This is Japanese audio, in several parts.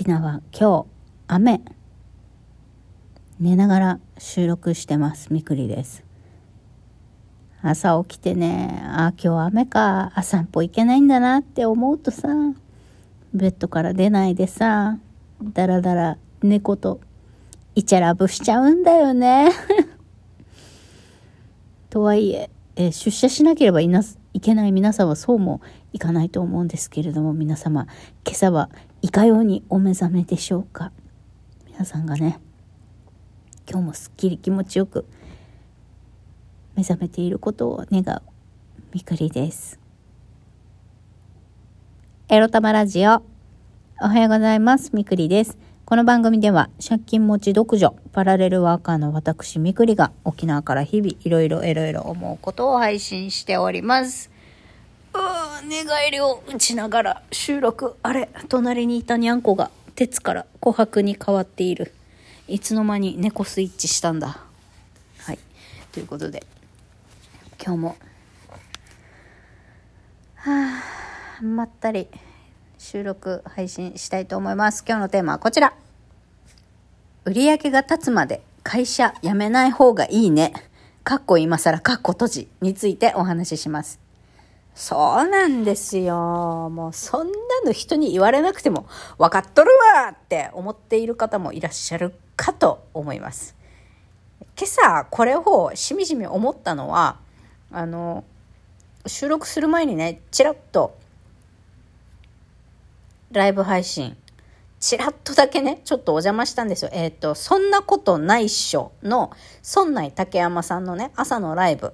沖縄今日雨。寝ながら収録してますみくりです。朝起きてねあ今日雨か。あ散歩行けないんだなって思うとさベッドから出ないでさだらだら猫とイチャラブしちゃうんだよね。とはいええ出社しなければいないけない皆さんはそうもいかないと思うんですけれども皆様今朝はいかようにお目覚めでしょうか？皆さんがね今日もすっきり気持ちよく目覚めていることを願うみくりです。エロ玉ラジオおはようございます。みくりです。この番組では借金持ち独女パラレルワーカーの私みくりが沖縄から日々いろいろいろいろ思うことを配信しております。寝返りを打ちながら収録。あれ隣にいたにゃんこが鉄から琥珀に変わっている。いつの間に猫スイッチしたんだ。はい。ということで今日もはあまったり収録配信したいと思います。今日のテーマはこちら。売り上げが立つまで会社辞めない方がいいね。かっこ今更かっこ閉じについてお話しします。そうなんですよ。もうそんなの人に言われなくても分かっとるわって思っている方もいらっしゃるかと思います。今朝これをしみじみ思ったのは、あの、収録する前にね、ちらっとライブ配信、ちらっとだけね、ちょっとお邪魔したんですよ。えっ、ー、と、そんなことないっしょの、村内竹山さんのね、朝のライブ。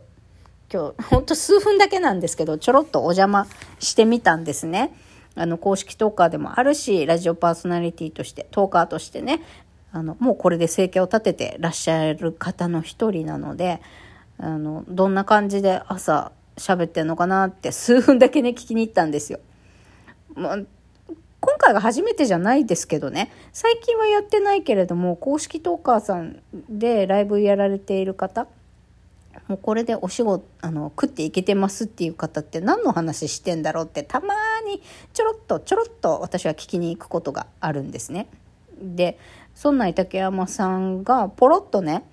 今日、ほんと数分だけなんですけど、ちょろっとお邪魔してみたんですね。あの、公式トーカーでもあるし、ラジオパーソナリティとして、トーカーとしてね、あの、もうこれで生計を立ててらっしゃる方の一人なので、あの、どんな感じで朝喋ってんのかなって数分だけね、聞きに行ったんですよ。まあ、今回が初めてじゃないですけどね、最近はやってないけれども、公式トーカーさんでライブやられている方、もうこれでお仕事あの食っていけてますっていう方って何の話してんだろうってたまにちょろっとちょろっと私は聞きに行くことがあるんですね。でそんな竹山さんがポロッとね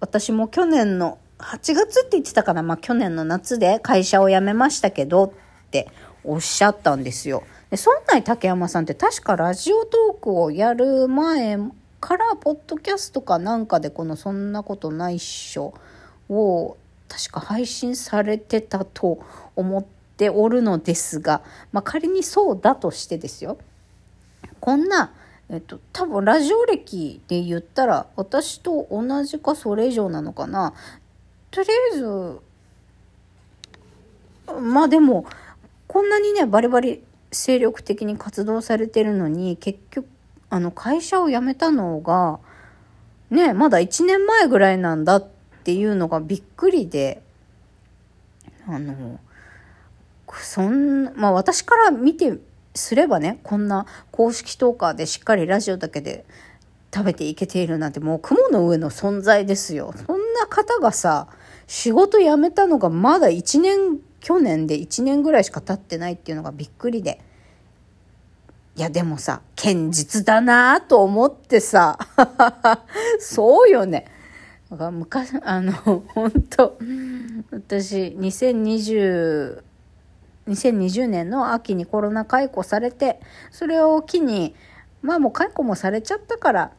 私も去年の8月って言ってたかな、まあ、去年の夏で会社を辞めましたけどっておっしゃったんですよ。でそんな竹山さんって確かラジオトークをやる前からポッドキャストかなんかでこの「そんなことないっしょ」を確か配信されてたと思っておるのですが、まあ、仮にそうだとしてですよ。こんな、えっと、多分ラジオ歴で言ったら私と同じかそれ以上なのかな。とりあえずまあでもこんなにねバリバリ精力的に活動されてるのに結局あの会社を辞めたのがねまだ1年前ぐらいなんだってっていうのがびっくりで、あの、そんな、まあ私から見てすればね、こんな公式トーカーでしっかりラジオだけで食べていけているなんてもう雲の上の存在ですよ。そんな方がさ、仕事辞めたのがまだ1年、去年で1年ぐらいしか経ってないっていうのがびっくりで。いやでもさ、堅実だなぁと思ってさ、そうよね。昔、あの、本当私、2020、2020年の秋にコロナ解雇されて、それを機に、まあもう解雇もされちゃったから、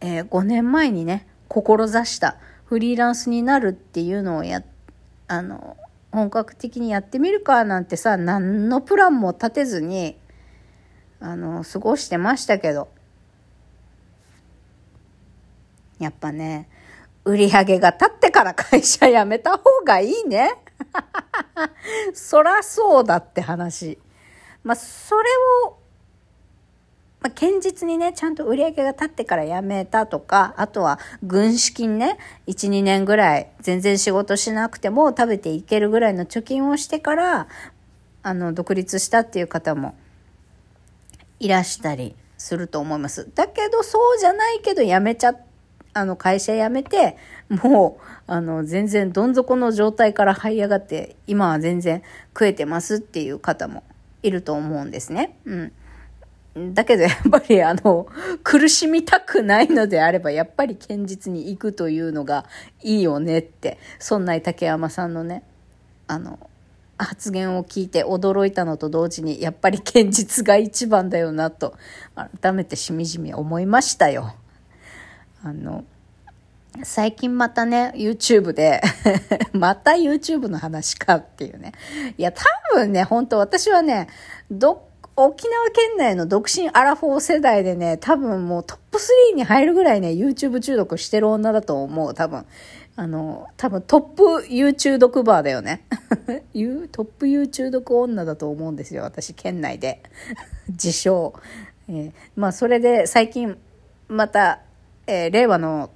えー、5年前にね、志したフリーランスになるっていうのをや、あの、本格的にやってみるかなんてさ、何のプランも立てずに、あの、過ごしてましたけど、やっぱね、売り上げが立ってから会社辞めた方がいいね。そらそうだって話。まあ、それを、まあ、堅実にね、ちゃんと売り上げが立ってから辞めたとか、あとは軍資金ね、1、2年ぐらい全然仕事しなくても食べていけるぐらいの貯金をしてから、あの、独立したっていう方もいらしたりすると思います。だけど、そうじゃないけど辞めちゃって、あの会社辞めて、もう、あの、全然どん底の状態から這い上がって、今は全然食えてますっていう方もいると思うんですね。うん。だけどやっぱりあの、苦しみたくないのであれば、やっぱり堅実に行くというのがいいよねって、そんな竹山さんのね、あの、発言を聞いて驚いたのと同時に、やっぱり堅実が一番だよなと、改めてしみじみ思いましたよ。あの、最近またね、YouTube で また YouTube の話かっていうね。いや、多分ね、本当私はね、ど、沖縄県内の独身アラフォー世代でね、多分もうトップ3に入るぐらいね、YouTube 中毒してる女だと思う、多分。あの、多分トップ YouTube 毒バーだよね。トップ YouTube 毒女だと思うんですよ、私、県内で。自称。えー、まあ、それで最近、また、えー、令和の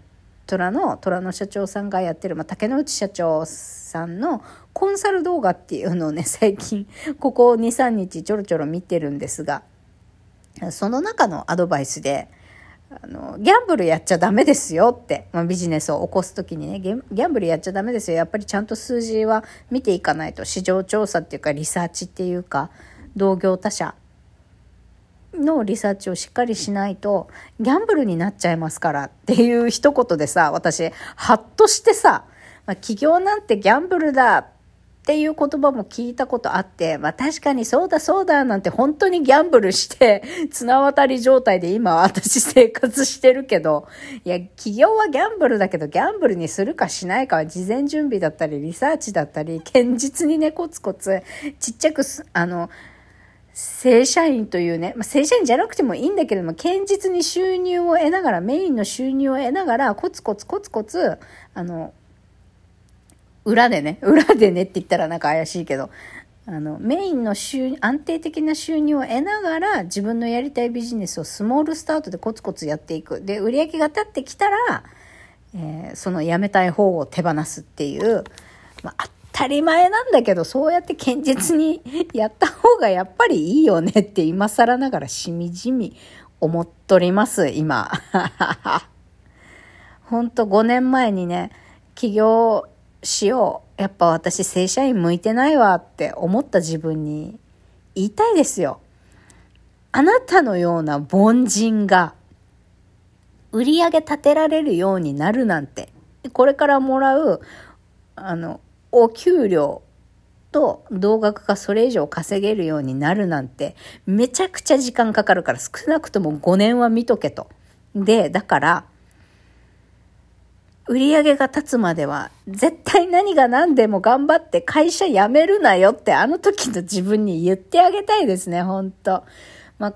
虎の虎の社長さんがやってる、まあ、竹之内社長さんのコンサル動画っていうのをね最近 ここ23日ちょろちょろ見てるんですがその中のアドバイスであのギャンブルやっちゃダメですよって、まあ、ビジネスを起こす時にねギャンブルやっちゃダメですよ。やっぱりちゃんと数字は見ていかないと市場調査っていうかリサーチっていうか同業他社のリサーチをしっかりしないと、ギャンブルになっちゃいますからっていう一言でさ、私、ハッとしてさ、まあ、起業なんてギャンブルだっていう言葉も聞いたことあって、まあ確かにそうだそうだなんて本当にギャンブルして、綱渡り状態で今私生活してるけど、いや、起業はギャンブルだけど、ギャンブルにするかしないかは事前準備だったり、リサーチだったり、堅実にね、コツコツ、ちっちゃくあの、正社員というね、まあ、正社員じゃなくてもいいんだけれども、堅実に収入を得ながら、メインの収入を得ながら、コツコツコツコツ、あの、裏でね、裏でねって言ったらなんか怪しいけど、あの、メインの収、安定的な収入を得ながら、自分のやりたいビジネスをスモールスタートでコツコツやっていく。で、売り上げが立ってきたら、えー、その辞めたい方を手放すっていう、まあ、たり前なんだけど、そうやって堅実にやった方がやっぱりいいよねって今更ながらしみじみ思っとります、今。ほんと5年前にね、起業しよう。やっぱ私正社員向いてないわって思った自分に言いたいですよ。あなたのような凡人が売り上げ立てられるようになるなんて、これからもらう、あの、お給料と同額がそれ以上稼げるようになるなんてめちゃくちゃ時間かかるから少なくとも5年は見とけと。で、だから、売り上げが立つまでは絶対何が何でも頑張って会社辞めるなよってあの時の自分に言ってあげたいですね、本当ま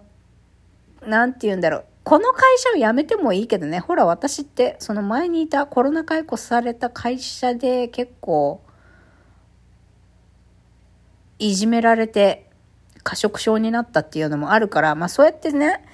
あ、なんて言うんだろう。この会社を辞めてもいいけどね、ほら私ってその前にいたコロナ解雇された会社で結構いじめられて過食症になったっていうのもあるから、まあそうやってね、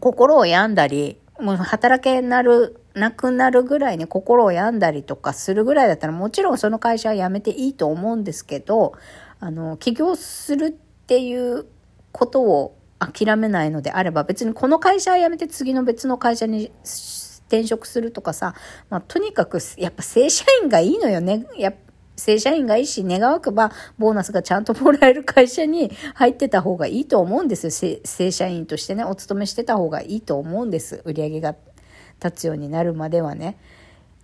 心を病んだり、もう働けなる、なくなるぐらいに心を病んだりとかするぐらいだったらもちろんその会社は辞めていいと思うんですけど、あの、起業するっていうことを諦めないのであれば別にこの会社は辞めて次の別の会社に転職するとかさ、まあ、とにかくやっぱ正社員がいいのよね。やっぱ正社員がいいし、願わくば、ボーナスがちゃんともらえる会社に入ってた方がいいと思うんですよ。正社員としてね、お勤めしてた方がいいと思うんです。売り上げが立つようになるまではね。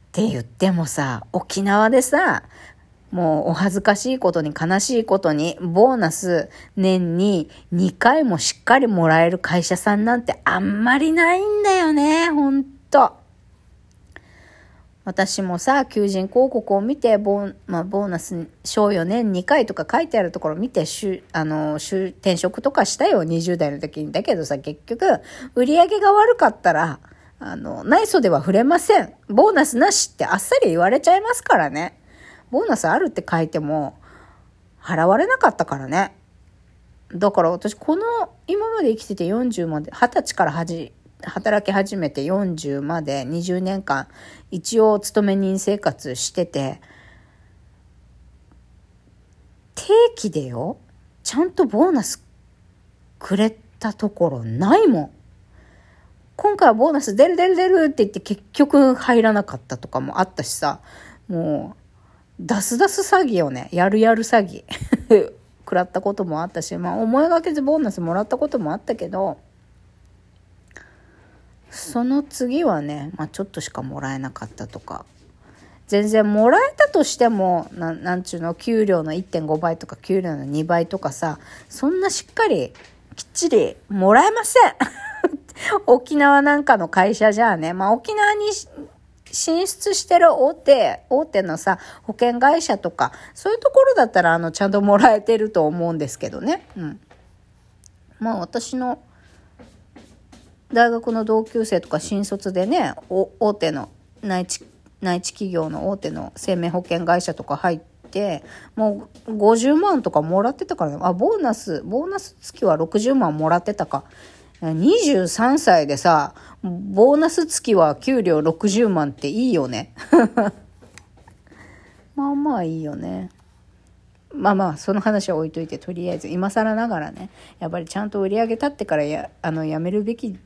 って言ってもさ、沖縄でさ、もうお恥ずかしいことに悲しいことに、ボーナス年に2回もしっかりもらえる会社さんなんてあんまりないんだよね、ほんと。私もさ、求人広告を見て、ボー,、まあ、ボーナス、賞与年2回とか書いてあるところ見て、あの、転職とかしたよ、20代の時に。だけどさ、結局、売り上げが悪かったら、あの、内装では触れません。ボーナスなしってあっさり言われちゃいますからね。ボーナスあるって書いても、払われなかったからね。だから私、この、今まで生きてて40まで、20歳から始働き始めて40まで20年間一応勤め人生活してて定期でよちゃんとボーナスくれたところないもん。今回はボーナス出る出る出るって言って結局入らなかったとかもあったしさ。もうダスダス詐欺よね。やるやる詐欺。食らったこともあったし、まあ思いがけずボーナスもらったこともあったけど、その次はね、まあちょっとしかもらえなかったとか、全然もらえたとしても、なんちゅうの、給料の1.5倍とか給料の2倍とかさ、そんなしっかり、きっちりもらえません。沖縄なんかの会社じゃあね、まあ沖縄に進出してる大手、大手のさ、保険会社とか、そういうところだったら、あの、ちゃんともらえてると思うんですけどね。うん。まあ私の、大学の同級生とか新卒でね、大手の内地内地企業の大手の生命保険会社とか入って、もう50万とかもらってたからね。あ、ボーナス、ボーナス月は60万もらってたか。23歳でさ、ボーナス付きは給料60万っていいよね。まあまあいいよね。まあまあ、その話は置いといて、とりあえず、今更ながらね、やっぱりちゃんと売り上げ立ってからや、あの、やめるべき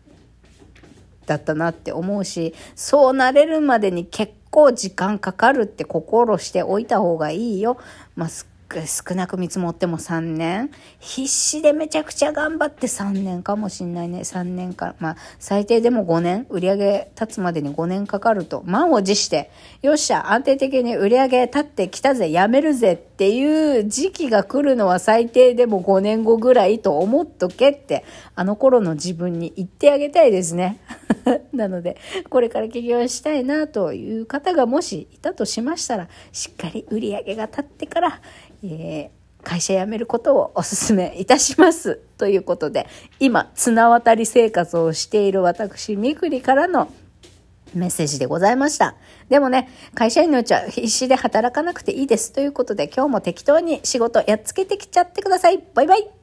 だったなって思うし、そうなれるまでに結構時間かかるって心しておいた方がいいよ。まあ、少なく見積もっても3年必死でめちゃくちゃ頑張って3年かもしんないね。3年か。まあ、最低でも5年売り上げ立つまでに5年かかると。満を持して、よっしゃ、安定的に売り上げ立ってきたぜ、やめるぜっていう時期が来るのは最低でも5年後ぐらいと思っとけって、あの頃の自分に言ってあげたいですね。なので、これから起業したいなという方がもしいたとしましたら、しっかり売り上げが立ってから、えー、会社辞めることをお勧めいたします。ということで、今、綱渡り生活をしている私、みくりからのメッセージでございました。でもね、会社員のうちは必死で働かなくていいです。ということで、今日も適当に仕事やっつけてきちゃってください。バイバイ。